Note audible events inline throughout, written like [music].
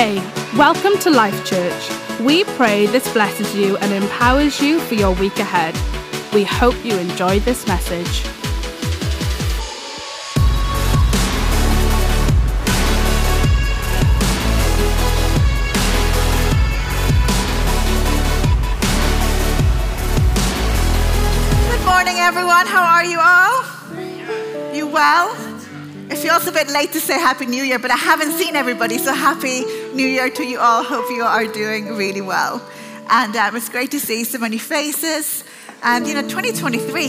Hey, welcome to Life Church. We pray this blesses you and empowers you for your week ahead. We hope you enjoy this message. Good morning, everyone. How are you all? You well? It feels a bit late to say Happy New Year, but I haven't seen everybody, so Happy New Year to you all. Hope you are doing really well. And um, it's great to see so many faces. And you know, 2023,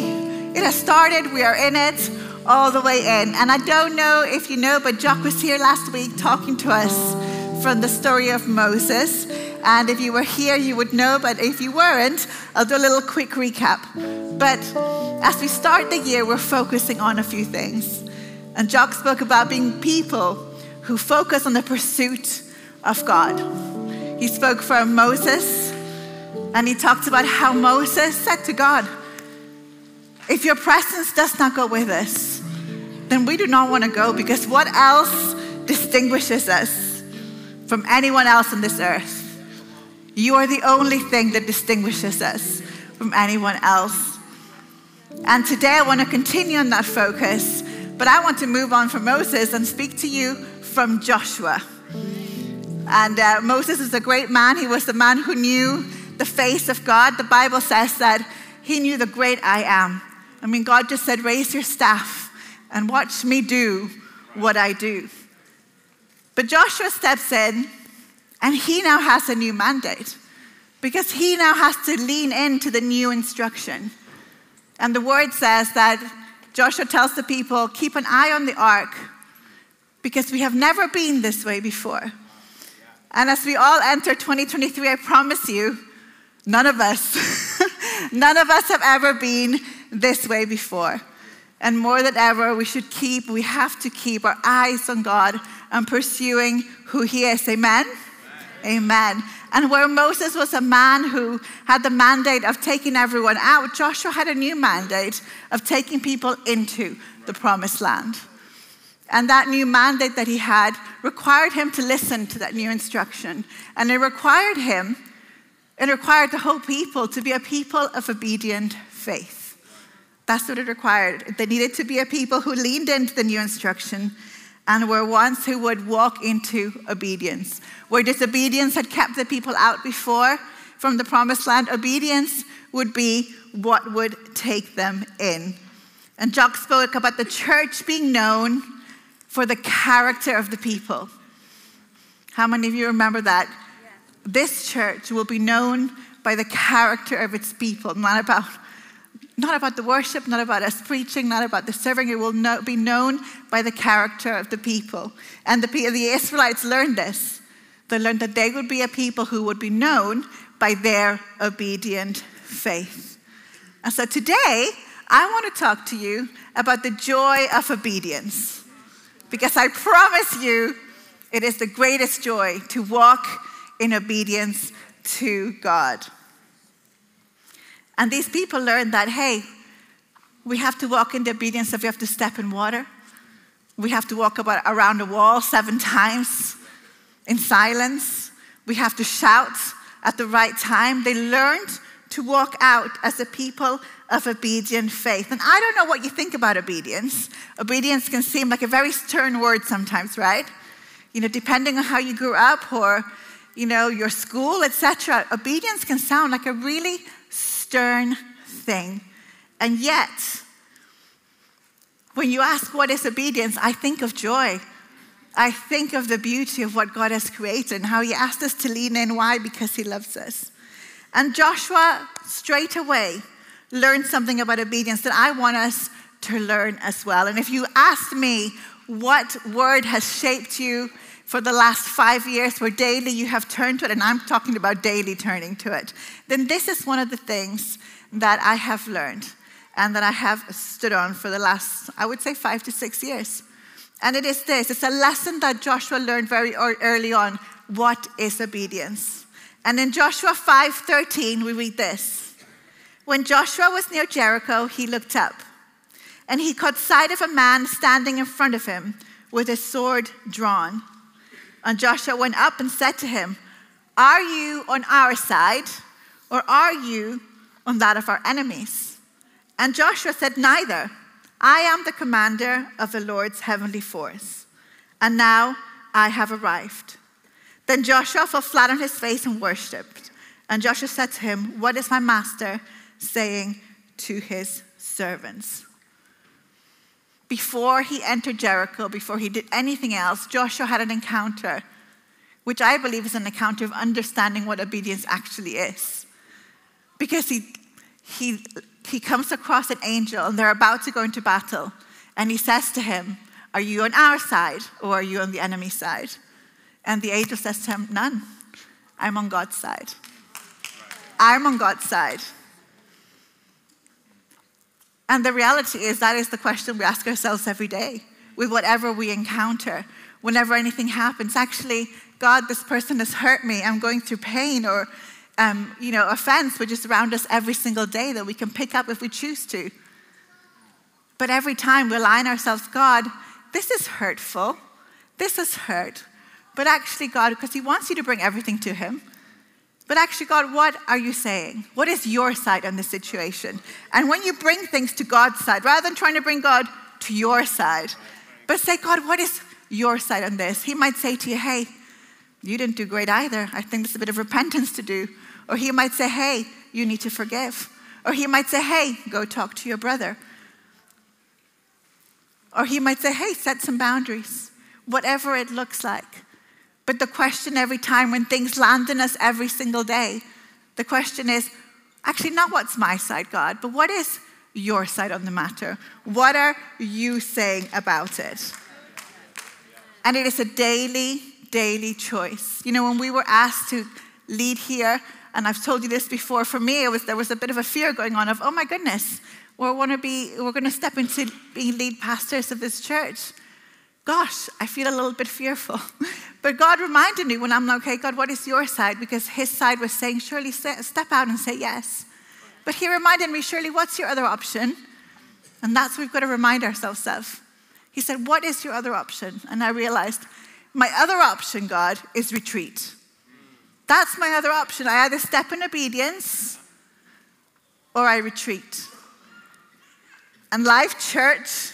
it has started. We are in it all the way in. And I don't know if you know, but Jock was here last week talking to us from the story of Moses. And if you were here, you would know, but if you weren't, I'll do a little quick recap. But as we start the year, we're focusing on a few things. And Jock spoke about being people who focus on the pursuit of God. He spoke from Moses, and he talked about how Moses said to God, If your presence does not go with us, then we do not want to go because what else distinguishes us from anyone else on this earth? You are the only thing that distinguishes us from anyone else. And today I want to continue on that focus, but I want to move on from Moses and speak to you from Joshua. And uh, Moses is a great man. He was the man who knew the face of God. The Bible says that he knew the great I am. I mean, God just said, Raise your staff and watch me do what I do. But Joshua steps in and he now has a new mandate because he now has to lean into the new instruction. And the word says that Joshua tells the people, keep an eye on the ark because we have never been this way before. And as we all enter 2023, I promise you, none of us, [laughs] none of us have ever been this way before. And more than ever, we should keep, we have to keep our eyes on God and pursuing who He is. Amen? Amen. And where Moses was a man who had the mandate of taking everyone out, Joshua had a new mandate of taking people into the promised land. And that new mandate that he had required him to listen to that new instruction. And it required him, it required the whole people to be a people of obedient faith. That's what it required. They needed to be a people who leaned into the new instruction and were ones who would walk into obedience. Where disobedience had kept the people out before from the promised land, obedience would be what would take them in. And Jock spoke about the church being known for the character of the people. How many of you remember that? Yes. This church will be known by the character of its people, not about not about the worship, not about us preaching, not about the serving. It will know, be known by the character of the people. And the, the Israelites learned this. They learned that they would be a people who would be known by their obedient faith. And so today, I want to talk to you about the joy of obedience. Because I promise you, it is the greatest joy to walk in obedience to God. And these people learned that, hey, we have to walk in the obedience if we have to step in water. We have to walk about around the wall seven times in silence. We have to shout at the right time. They learned to walk out as a people of obedient faith. And I don't know what you think about obedience. Obedience can seem like a very stern word sometimes, right? You know, depending on how you grew up or, you know, your school, etc. Obedience can sound like a really stern thing. And yet, when you ask what is obedience, I think of joy. I think of the beauty of what God has created and how He asked us to lean in. Why? Because He loves us. And Joshua straight away learned something about obedience that I want us to learn as well. And if you asked me what word has shaped you for the last five years, where daily you have turned to it, and I'm talking about daily turning to it, then this is one of the things that I have learned and that I have stood on for the last, I would say, five to six years. And it is this it's a lesson that Joshua learned very early on. What is obedience? And in Joshua 5:13, we read this. When Joshua was near Jericho, he looked up, and he caught sight of a man standing in front of him with his sword drawn. And Joshua went up and said to him, Are you on our side, or are you on that of our enemies? And Joshua said, Neither. I am the commander of the Lord's heavenly force, and now I have arrived. Then Joshua fell flat on his face and worshipped. And Joshua said to him, What is my master saying to his servants? Before he entered Jericho, before he did anything else, Joshua had an encounter, which I believe is an encounter of understanding what obedience actually is. Because he, he, he comes across an angel and they're about to go into battle. And he says to him, Are you on our side or are you on the enemy side? And the angel says to him, None. I'm on God's side. I'm on God's side. And the reality is, that is the question we ask ourselves every day with whatever we encounter. Whenever anything happens, actually, God, this person has hurt me. I'm going through pain or, um, you know, offense, which is around us every single day that we can pick up if we choose to. But every time we align ourselves, God, this is hurtful. This is hurt. But actually, God, because He wants you to bring everything to Him, but actually, God, what are you saying? What is your side on this situation? And when you bring things to God's side, rather than trying to bring God to your side, but say, God, what is your side on this? He might say to you, hey, you didn't do great either. I think there's a bit of repentance to do. Or he might say, hey, you need to forgive. Or he might say, hey, go talk to your brother. Or he might say, hey, set some boundaries. Whatever it looks like. But the question every time when things land in us every single day, the question is actually not what's my side, God, but what is your side on the matter? What are you saying about it? And it is a daily, daily choice. You know, when we were asked to lead here, and I've told you this before, for me, it was, there was a bit of a fear going on of, oh my goodness, we're to be, we're going to step into being lead pastors of this church gosh, I feel a little bit fearful. [laughs] But God reminded me when I'm like, okay, God, what is your side? Because his side was saying, surely step out and say yes. But he reminded me, Shirley, what's your other option? And that's what we've got to remind ourselves of. He said, What is your other option? And I realized, My other option, God, is retreat. That's my other option. I either step in obedience or I retreat. And Life Church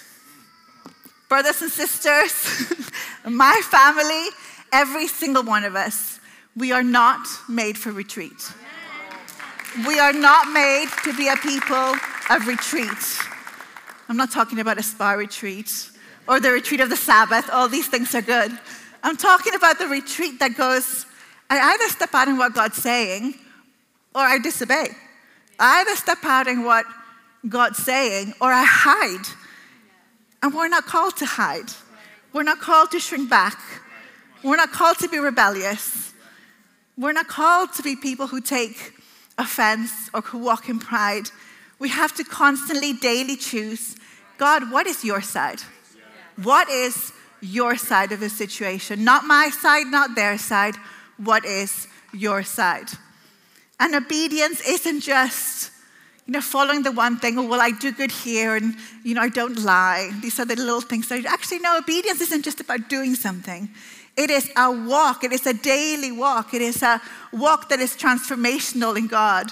brothers and sisters, [laughs] my family, every single one of us, we are not made for retreat. We are not made to be a people of retreat. I'm not talking about a spa retreat or the retreat of the Sabbath. All these things are good. I'm talking about the retreat that goes, I either step out in what God's saying or I disobey. I either step out in what God's saying or I hide and we're not called to hide. We're not called to shrink back. We're not called to be rebellious. We're not called to be people who take offense or who walk in pride. We have to constantly, daily choose God, what is your side? What is your side of the situation? Not my side, not their side. What is your side? And obedience isn't just you know, following the one thing, oh, well, I do good here and, you know, I don't lie. These are the little things. That, actually, no, obedience isn't just about doing something. It is a walk. It is a daily walk. It is a walk that is transformational in God.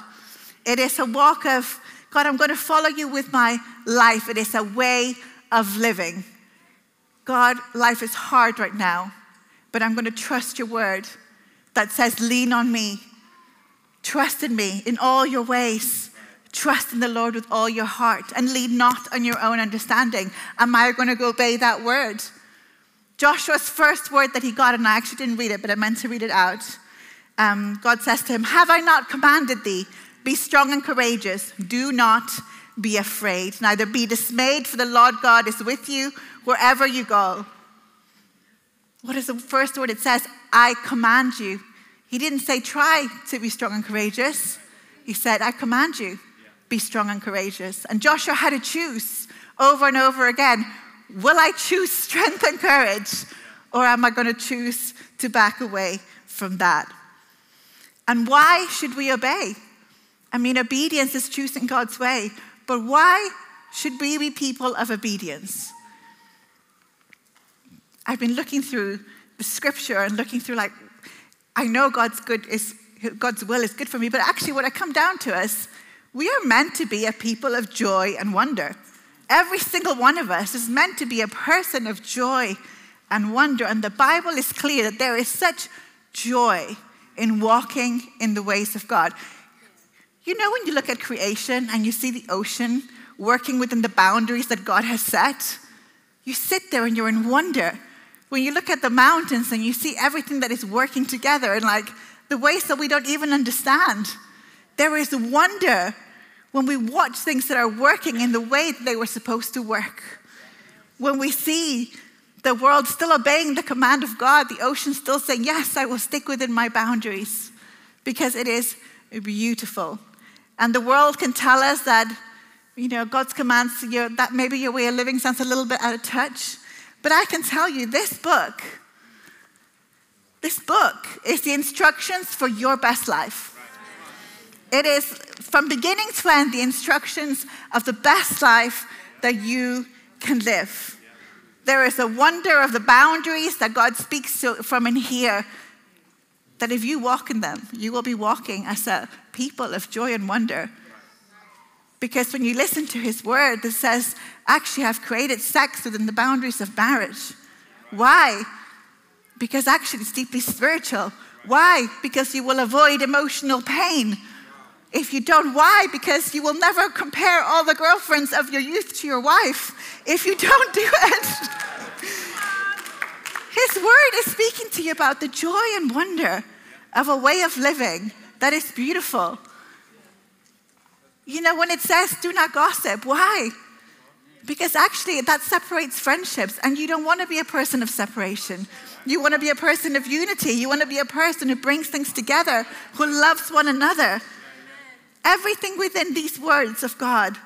It is a walk of, God, I'm going to follow you with my life. It is a way of living. God, life is hard right now, but I'm going to trust your word that says, lean on me. Trust in me in all your ways Trust in the Lord with all your heart and lean not on your own understanding. Am I going to obey that word? Joshua's first word that he got, and I actually didn't read it, but I meant to read it out. Um, God says to him, Have I not commanded thee? Be strong and courageous. Do not be afraid. Neither be dismayed, for the Lord God is with you wherever you go. What is the first word? It says, I command you. He didn't say, Try to be strong and courageous. He said, I command you be strong and courageous. And Joshua had to choose over and over again will I choose strength and courage, or am I going to choose to back away from that? And why should we obey? I mean, obedience is choosing God's way, but why should we be people of obedience? I've been looking through the scripture and looking through, like, I know God's good is God's will is good for me, but actually, what I come down to is we are meant to be a people of joy and wonder. Every single one of us is meant to be a person of joy and wonder. And the Bible is clear that there is such joy in walking in the ways of God. You know, when you look at creation and you see the ocean working within the boundaries that God has set, you sit there and you're in wonder. When you look at the mountains and you see everything that is working together and like the ways that we don't even understand, there is wonder when we watch things that are working in the way that they were supposed to work. When we see the world still obeying the command of God, the ocean still saying, Yes, I will stick within my boundaries because it is beautiful. And the world can tell us that, you know, God's commands, that maybe your way of living sounds a little bit out of touch. But I can tell you, this book, this book is the instructions for your best life. It is from beginning to end the instructions of the best life that you can live. There is a wonder of the boundaries that God speaks to from in here. That if you walk in them, you will be walking as a people of joy and wonder. Because when you listen to his word, that says, actually, I've created sex within the boundaries of marriage. Why? Because actually, it's deeply spiritual. Why? Because you will avoid emotional pain. If you don't, why? Because you will never compare all the girlfriends of your youth to your wife if you don't do it. [laughs] His word is speaking to you about the joy and wonder of a way of living that is beautiful. You know, when it says do not gossip, why? Because actually, that separates friendships, and you don't want to be a person of separation. You want to be a person of unity. You want to be a person who brings things together, who loves one another. Everything within these words of God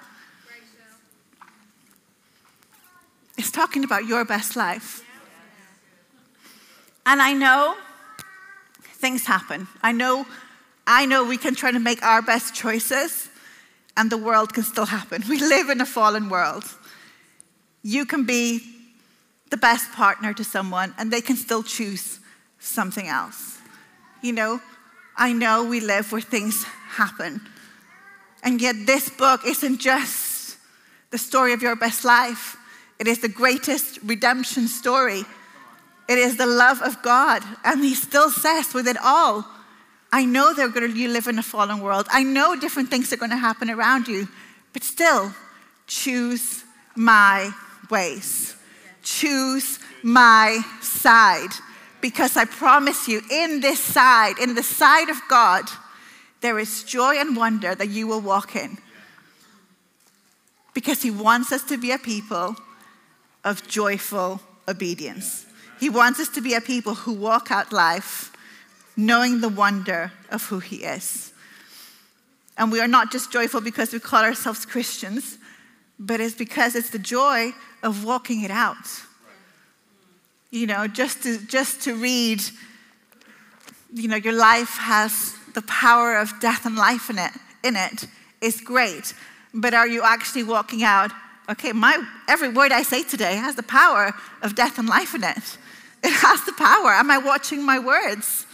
is talking about your best life. And I know things happen. I know, I know we can try to make our best choices and the world can still happen. We live in a fallen world. You can be the best partner to someone and they can still choose something else. You know, I know we live where things happen. And yet, this book isn't just the story of your best life, it is the greatest redemption story. It is the love of God. And He still says with it all, I know they're going to, you live in a fallen world. I know different things are going to happen around you, but still, choose my ways. Choose my side. Because I promise you, in this side, in the side of God, there is joy and wonder that you will walk in. Because He wants us to be a people of joyful obedience. He wants us to be a people who walk out life knowing the wonder of who He is. And we are not just joyful because we call ourselves Christians, but it's because it's the joy of walking it out. You know, just to, just to read, you know, your life has the power of death and life in it, in it is great. But are you actually walking out, okay, my, every word I say today has the power of death and life in it. It has the power. Am I watching my words?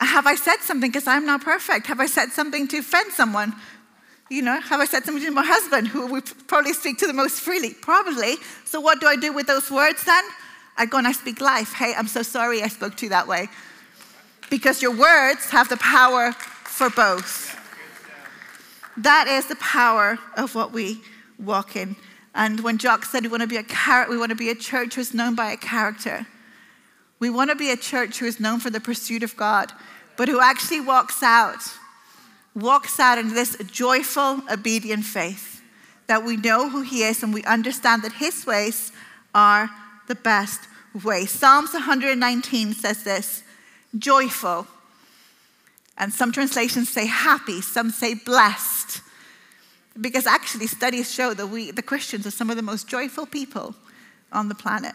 Have I said something because I'm not perfect? Have I said something to offend someone? You know, have I said something to my husband who we probably speak to the most freely? Probably. So what do I do with those words then? I go and I speak life. Hey, I'm so sorry I spoke to you that way because your words have the power for both. That is the power of what we walk in. And when Jock said we want to be a char- we want to be a church who's known by a character. We want to be a church who is known for the pursuit of God, but who actually walks out, walks out in this joyful, obedient faith that we know who He is and we understand that His ways are the best ways. Psalms 119 says this joyful. And some translations say happy, some say blessed. Because actually, studies show that we, the Christians, are some of the most joyful people on the planet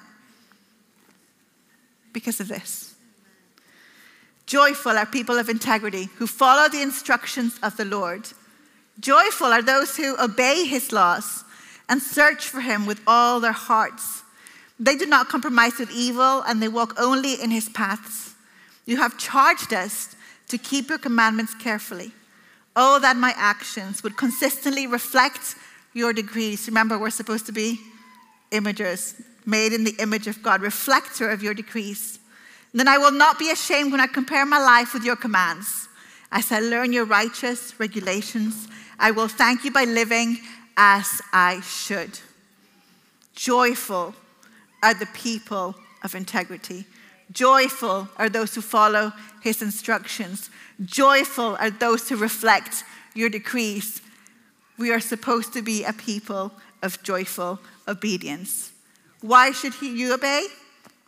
because of this. Joyful are people of integrity who follow the instructions of the Lord. Joyful are those who obey his laws and search for him with all their hearts. They do not compromise with evil, and they walk only in his paths. You have charged us to keep your commandments carefully. Oh, that my actions would consistently reflect your decrees. Remember, we're supposed to be imagers, made in the image of God, reflector of your decrees. Then I will not be ashamed when I compare my life with your commands. As I learn your righteous regulations, I will thank you by living as I should. Joyful are the people of integrity. Joyful are those who follow his instructions. Joyful are those who reflect your decrees. We are supposed to be a people of joyful obedience. Why should he, you obey?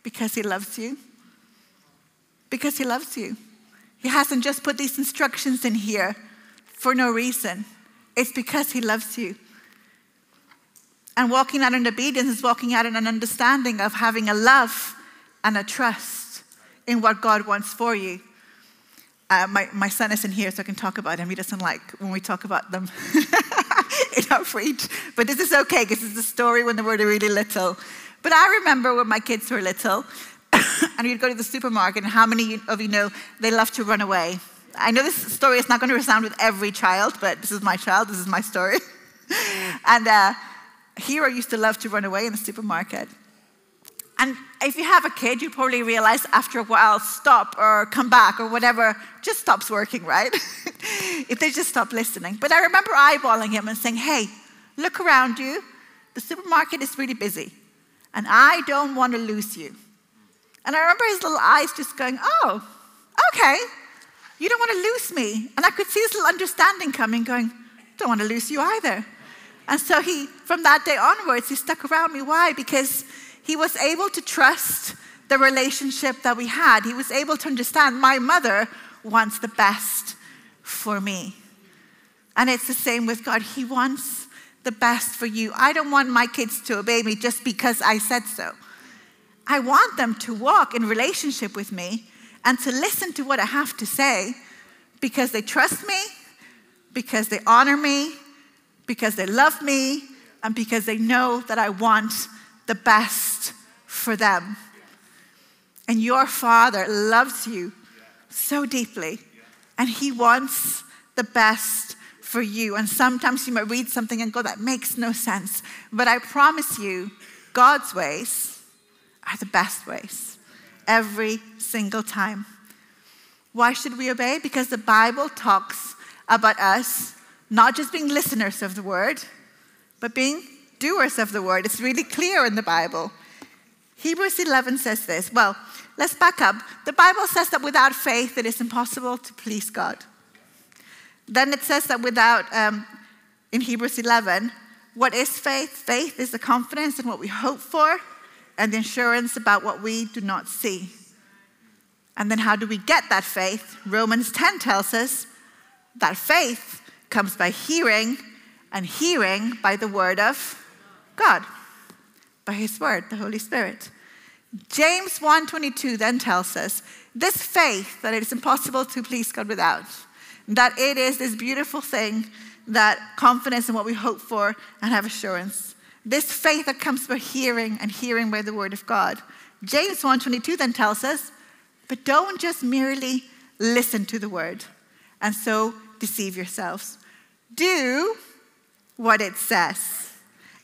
Because he loves you. Because he loves you. He hasn't just put these instructions in here for no reason. It's because he loves you. And walking out in obedience is walking out in an understanding of having a love and a trust in what God wants for you. Uh, my, my son isn't here, so I can talk about him. He doesn't like when we talk about them [laughs] in our preach. But this is okay because it's a story when they were really little. But I remember when my kids were little, [coughs] and we'd go to the supermarket, and how many of you know they love to run away? I know this story is not going to resound with every child, but this is my child, this is my story. [laughs] and uh, Hero used to love to run away in the supermarket. And if you have a kid, you probably realize after a while, stop or come back or whatever just stops working, right? [laughs] if they just stop listening. But I remember eyeballing him and saying, hey, look around you. The supermarket is really busy, and I don't want to lose you. And I remember his little eyes just going, oh, okay, you don't want to lose me. And I could see his little understanding coming, going, don't want to lose you either. And so he, from that day onwards, he stuck around me. Why? Because he was able to trust the relationship that we had. He was able to understand my mother wants the best for me. And it's the same with God. He wants the best for you. I don't want my kids to obey me just because I said so. I want them to walk in relationship with me and to listen to what I have to say because they trust me, because they honor me, because they love me and because they know that I want the best for them. And your Father loves you so deeply, and He wants the best for you. And sometimes you might read something and go, that makes no sense. But I promise you, God's ways are the best ways every single time. Why should we obey? Because the Bible talks about us not just being listeners of the word, but being doers of the word. It's really clear in the Bible. Hebrews 11 says this. Well, let's back up. The Bible says that without faith, it is impossible to please God. Then it says that without, um, in Hebrews 11, what is faith? Faith is the confidence in what we hope for and the assurance about what we do not see. And then how do we get that faith? Romans 10 tells us that faith comes by hearing, and hearing by the word of God, by his word, the Holy Spirit. James 1:22 then tells us this faith that it is impossible to please God without, that it is this beautiful thing that confidence in what we hope for and have assurance. This faith that comes by hearing and hearing by the word of God. James 1:22 then tells us, but don't just merely listen to the word and so deceive yourselves do what it says.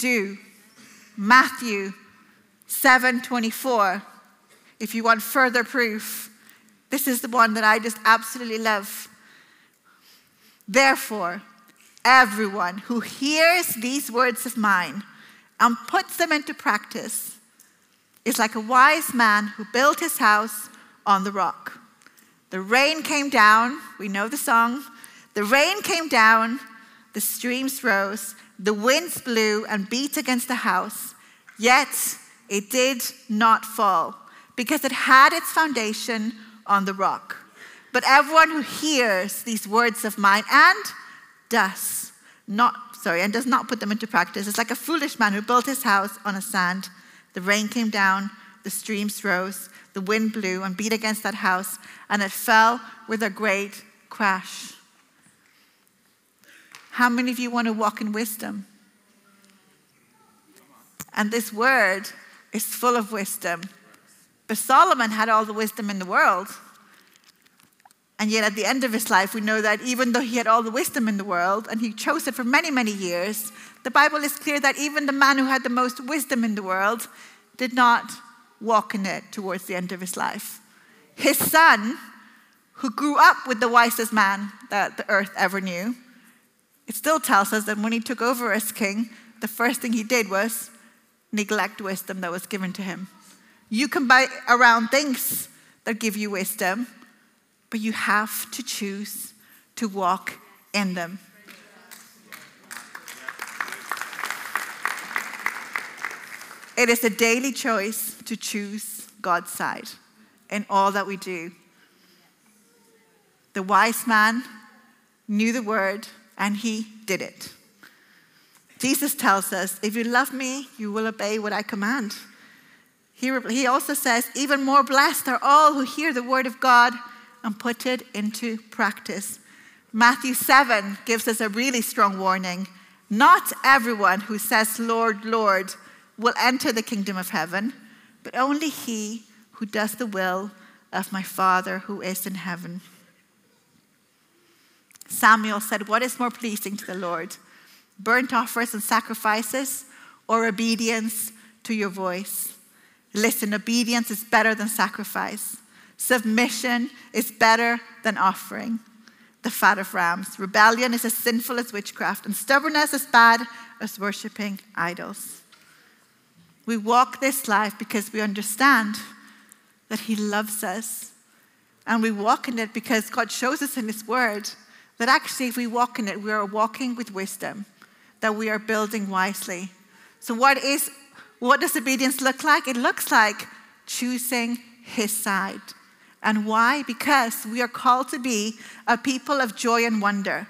do. Matthew 7:24. If you want further proof, this is the one that I just absolutely love. Therefore, everyone who hears these words of mine and puts them into practice is like a wise man who built his house on the rock. The rain came down, we know the song, the rain came down, the streams rose, the winds blew and beat against the house, yet it did not fall because it had its foundation on the rock. But everyone who hears these words of mine and does not, sorry, and does not put them into practice is like a foolish man who built his house on a sand. The rain came down, the streams rose, the wind blew and beat against that house, and it fell with a great crash. How many of you want to walk in wisdom? And this word is full of wisdom. But Solomon had all the wisdom in the world. And yet, at the end of his life, we know that even though he had all the wisdom in the world and he chose it for many, many years, the Bible is clear that even the man who had the most wisdom in the world did not walk in it towards the end of his life. His son, who grew up with the wisest man that the earth ever knew, it still tells us that when he took over as king, the first thing he did was neglect wisdom that was given to him. You can buy around things that give you wisdom, but you have to choose to walk in them. It is a daily choice to choose God's side in all that we do. The wise man knew the word and he did it. Jesus tells us, If you love me, you will obey what I command. He, he also says, Even more blessed are all who hear the word of God and put it into practice. Matthew 7 gives us a really strong warning. Not everyone who says, Lord, Lord, will enter the kingdom of heaven, but only he who does the will of my Father who is in heaven. Samuel said, What is more pleasing to the Lord? Burnt offers and sacrifices, or obedience to your voice? Listen, obedience is better than sacrifice. Submission is better than offering the fat of rams. Rebellion is as sinful as witchcraft, and stubbornness as bad as worshiping idols. We walk this life because we understand that He loves us. And we walk in it because God shows us in His Word that actually, if we walk in it, we are walking with wisdom, that we are building wisely. So, what, is, what does obedience look like? It looks like choosing His side. And why? Because we are called to be a people of joy and wonder.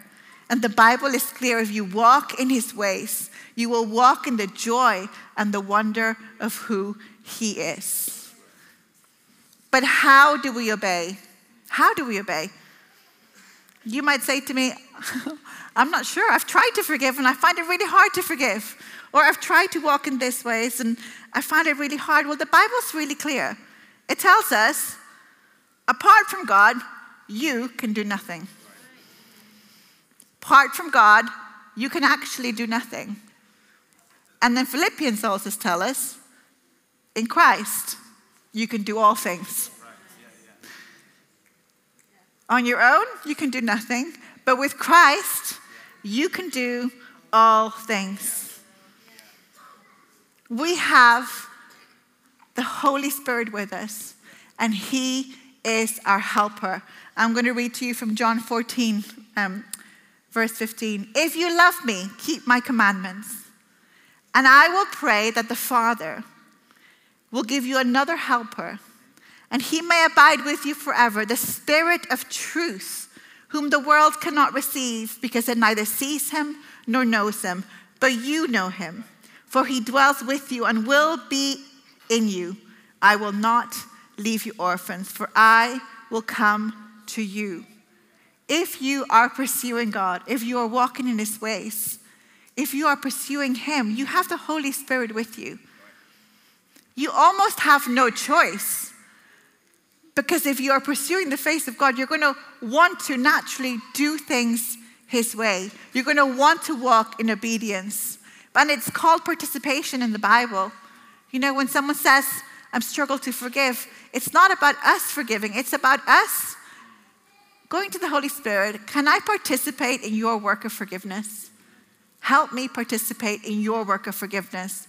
And the Bible is clear if you walk in His ways, you will walk in the joy and the wonder of who He is. But how do we obey? How do we obey? You might say to me, I'm not sure. I've tried to forgive and I find it really hard to forgive. Or I've tried to walk in this ways and I find it really hard. Well, the Bible's really clear. It tells us, apart from God, you can do nothing. Apart from God, you can actually do nothing. And then Philippians also tell us, in Christ, you can do all things. On your own, you can do nothing, but with Christ, you can do all things. We have the Holy Spirit with us, and He is our helper. I'm going to read to you from John 14, um, verse 15. If you love me, keep my commandments, and I will pray that the Father will give you another helper and he may abide with you forever, the Spirit of truth, whom the world cannot receive because it neither sees him nor knows him, but you know him, for he dwells with you and will be in you. I will not leave you orphans, for I will come to you. If you are pursuing God, if you are walking in his ways, if you are pursuing him, you have the Holy Spirit with you. You almost have no choice because if you are pursuing the face of God, you're going to want to naturally do things His way. You're going to want to walk in obedience. And it's called participation in the Bible. You know, when someone says, I'm struggling to forgive, it's not about us forgiving, it's about us going to the Holy Spirit. Can I participate in your work of forgiveness? Help me participate in your work of forgiveness.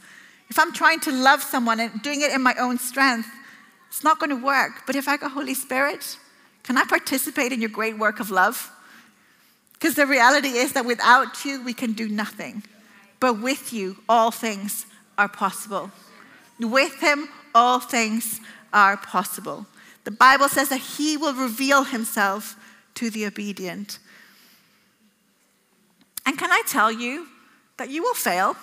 If I'm trying to love someone and doing it in my own strength, it's not going to work. But if I go, Holy Spirit, can I participate in your great work of love? Because the reality is that without you, we can do nothing. But with you, all things are possible. With him, all things are possible. The Bible says that he will reveal himself to the obedient. And can I tell you that you will fail?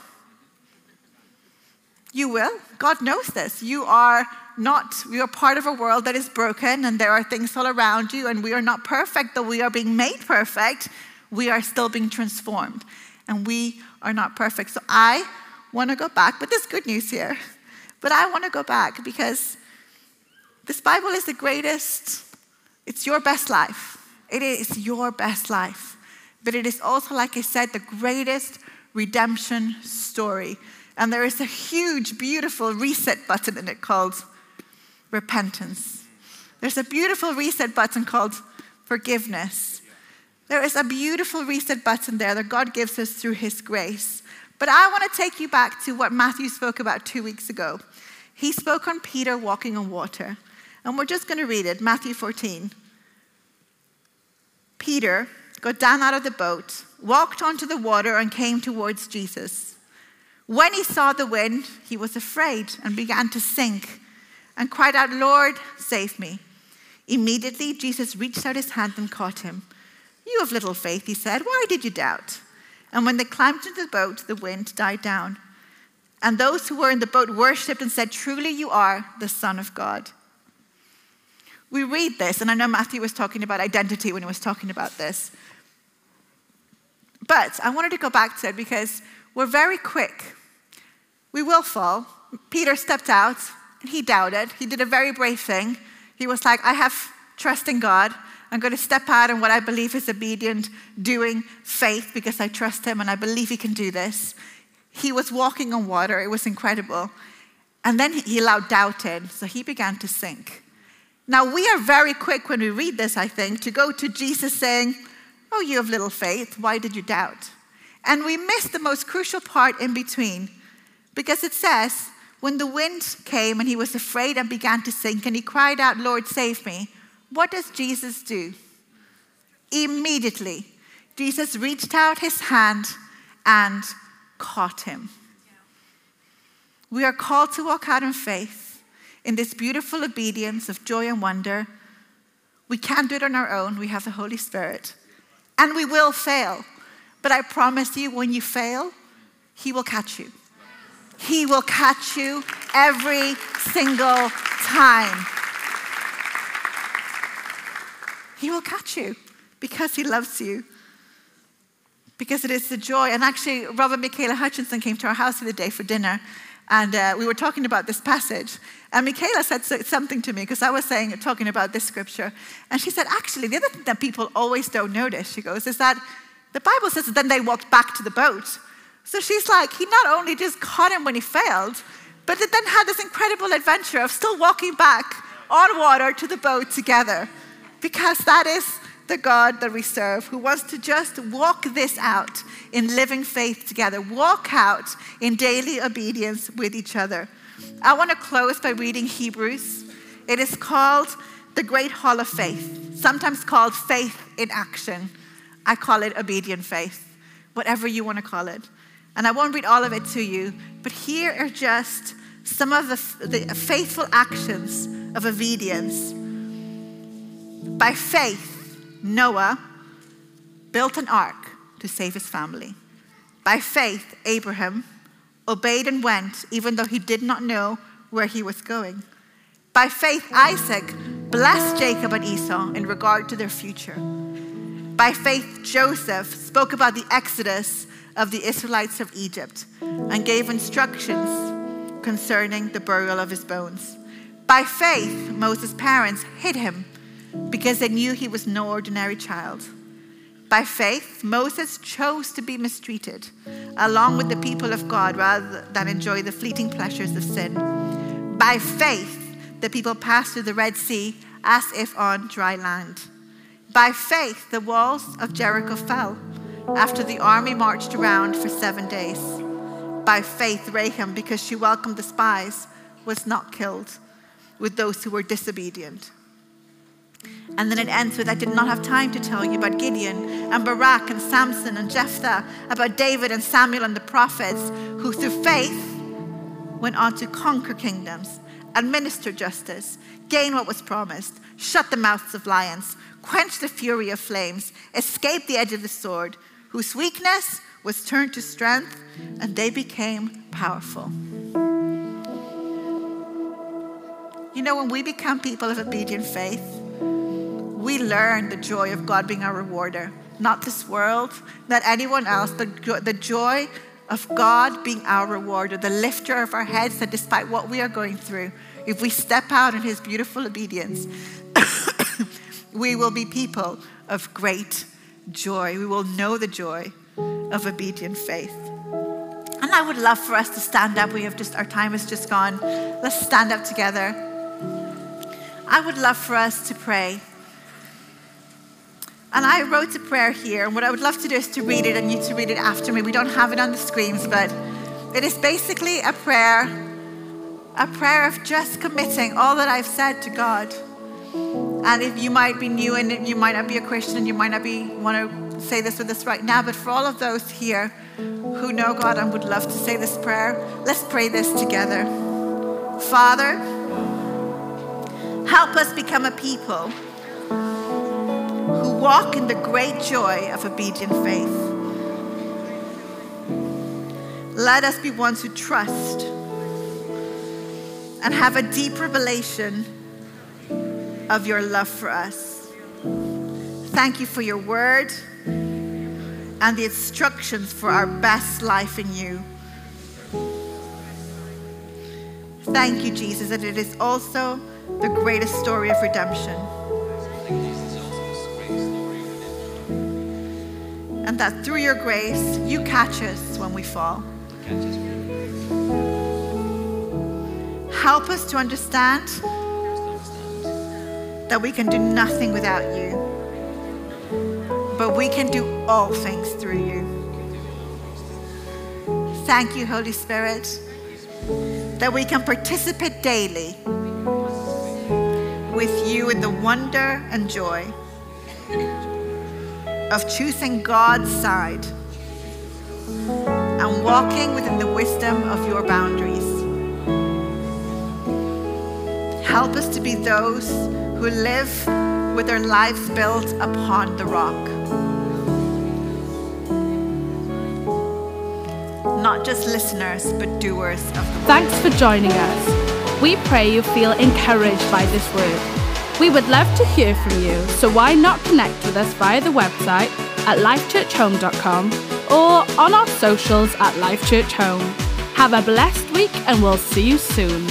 You will. God knows this. You are not, you are part of a world that is broken and there are things all around you, and we are not perfect, though we are being made perfect. We are still being transformed, and we are not perfect. So I want to go back, but there's good news here. But I want to go back because this Bible is the greatest, it's your best life. It is your best life. But it is also, like I said, the greatest redemption story. And there is a huge, beautiful reset button in it called repentance. There's a beautiful reset button called forgiveness. There is a beautiful reset button there that God gives us through His grace. But I want to take you back to what Matthew spoke about two weeks ago. He spoke on Peter walking on water. And we're just going to read it Matthew 14. Peter got down out of the boat, walked onto the water, and came towards Jesus. When he saw the wind, he was afraid and began to sink and cried out, Lord, save me. Immediately, Jesus reached out his hand and caught him. You have little faith, he said. Why did you doubt? And when they climbed into the boat, the wind died down. And those who were in the boat worshipped and said, Truly, you are the Son of God. We read this, and I know Matthew was talking about identity when he was talking about this. But I wanted to go back to it because we're very quick we will fall. Peter stepped out and he doubted. He did a very brave thing. He was like, I have trust in God. I'm going to step out in what I believe is obedient, doing faith because I trust Him and I believe He can do this. He was walking on water. It was incredible. And then he allowed doubt in, so he began to sink. Now, we are very quick when we read this, I think, to go to Jesus saying, Oh, you have little faith. Why did you doubt? And we miss the most crucial part in between because it says, when the wind came and he was afraid and began to sink, and he cried out, Lord, save me, what does Jesus do? Immediately, Jesus reached out his hand and caught him. We are called to walk out in faith in this beautiful obedience of joy and wonder. We can't do it on our own, we have the Holy Spirit. And we will fail. But I promise you, when you fail, He will catch you. He will catch you every single time. He will catch you because He loves you. Because it is the joy. And actually, Robert Michaela Hutchinson came to our house the other day for dinner, and uh, we were talking about this passage. And Michaela said something to me because I was saying, talking about this scripture. And she said, actually, the other thing that people always don't notice, she goes, is that the Bible says that then they walked back to the boat. So she's like, he not only just caught him when he failed, but then had this incredible adventure of still walking back on water to the boat together. Because that is the God that we serve, who wants to just walk this out in living faith together, walk out in daily obedience with each other. I want to close by reading Hebrews. It is called the Great Hall of Faith, sometimes called faith in action. I call it obedient faith, whatever you want to call it. And I won't read all of it to you, but here are just some of the, the faithful actions of obedience. By faith, Noah built an ark to save his family. By faith, Abraham obeyed and went, even though he did not know where he was going. By faith, Isaac blessed Jacob and Esau in regard to their future. By faith, Joseph spoke about the Exodus of the Israelites of Egypt and gave instructions concerning the burial of his bones. By faith, Moses' parents hid him because they knew he was no ordinary child. By faith, Moses chose to be mistreated along with the people of God rather than enjoy the fleeting pleasures of sin. By faith, the people passed through the Red Sea as if on dry land. By faith, the walls of Jericho fell after the army marched around for seven days. By faith, Rahab, because she welcomed the spies, was not killed with those who were disobedient. And then it ends with I did not have time to tell you about Gideon and Barak and Samson and Jephthah, about David and Samuel and the prophets, who through faith went on to conquer kingdoms, administer justice, gain what was promised, shut the mouths of lions, quench the fury of flames, escape the edge of the sword, whose weakness was turned to strength, and they became powerful. You know, when we become people of obedient faith, we learn the joy of God being our rewarder. Not this world, not anyone else, but the joy of God being our rewarder, the lifter of our heads, that despite what we are going through, if we step out in His beautiful obedience, [coughs] we will be people of great joy. We will know the joy of obedient faith. And I would love for us to stand up. We have just, our time has just gone. Let's stand up together. I would love for us to pray. And I wrote a prayer here, and what I would love to do is to read it and you to read it after me. We don't have it on the screens, but it is basically a prayer, a prayer of just committing all that I've said to God. And if you might be new and you might not be a Christian, you might not be want to say this with us right now, but for all of those here who know God and would love to say this prayer, let's pray this together. Father, help us become a people who walk in the great joy of obedient faith. Let us be ones who trust and have a deep revelation of your love for us. Thank you for your word and the instructions for our best life in you. Thank you, Jesus, that it is also the greatest story of redemption. And that through your grace, you catch us when we fall. Help us to understand that we can do nothing without you, but we can do all things through you. Thank you, Holy Spirit, that we can participate daily with you in the wonder and joy of choosing God's side and walking within the wisdom of your boundaries. Help us to be those who live with their lives built upon the rock. Not just listeners, but doers of the word. Thanks for joining us. We pray you feel encouraged by this word. We would love to hear from you, so why not connect with us via the website at lifechurchhome.com or on our socials at lifechurchhome. Have a blessed week and we'll see you soon.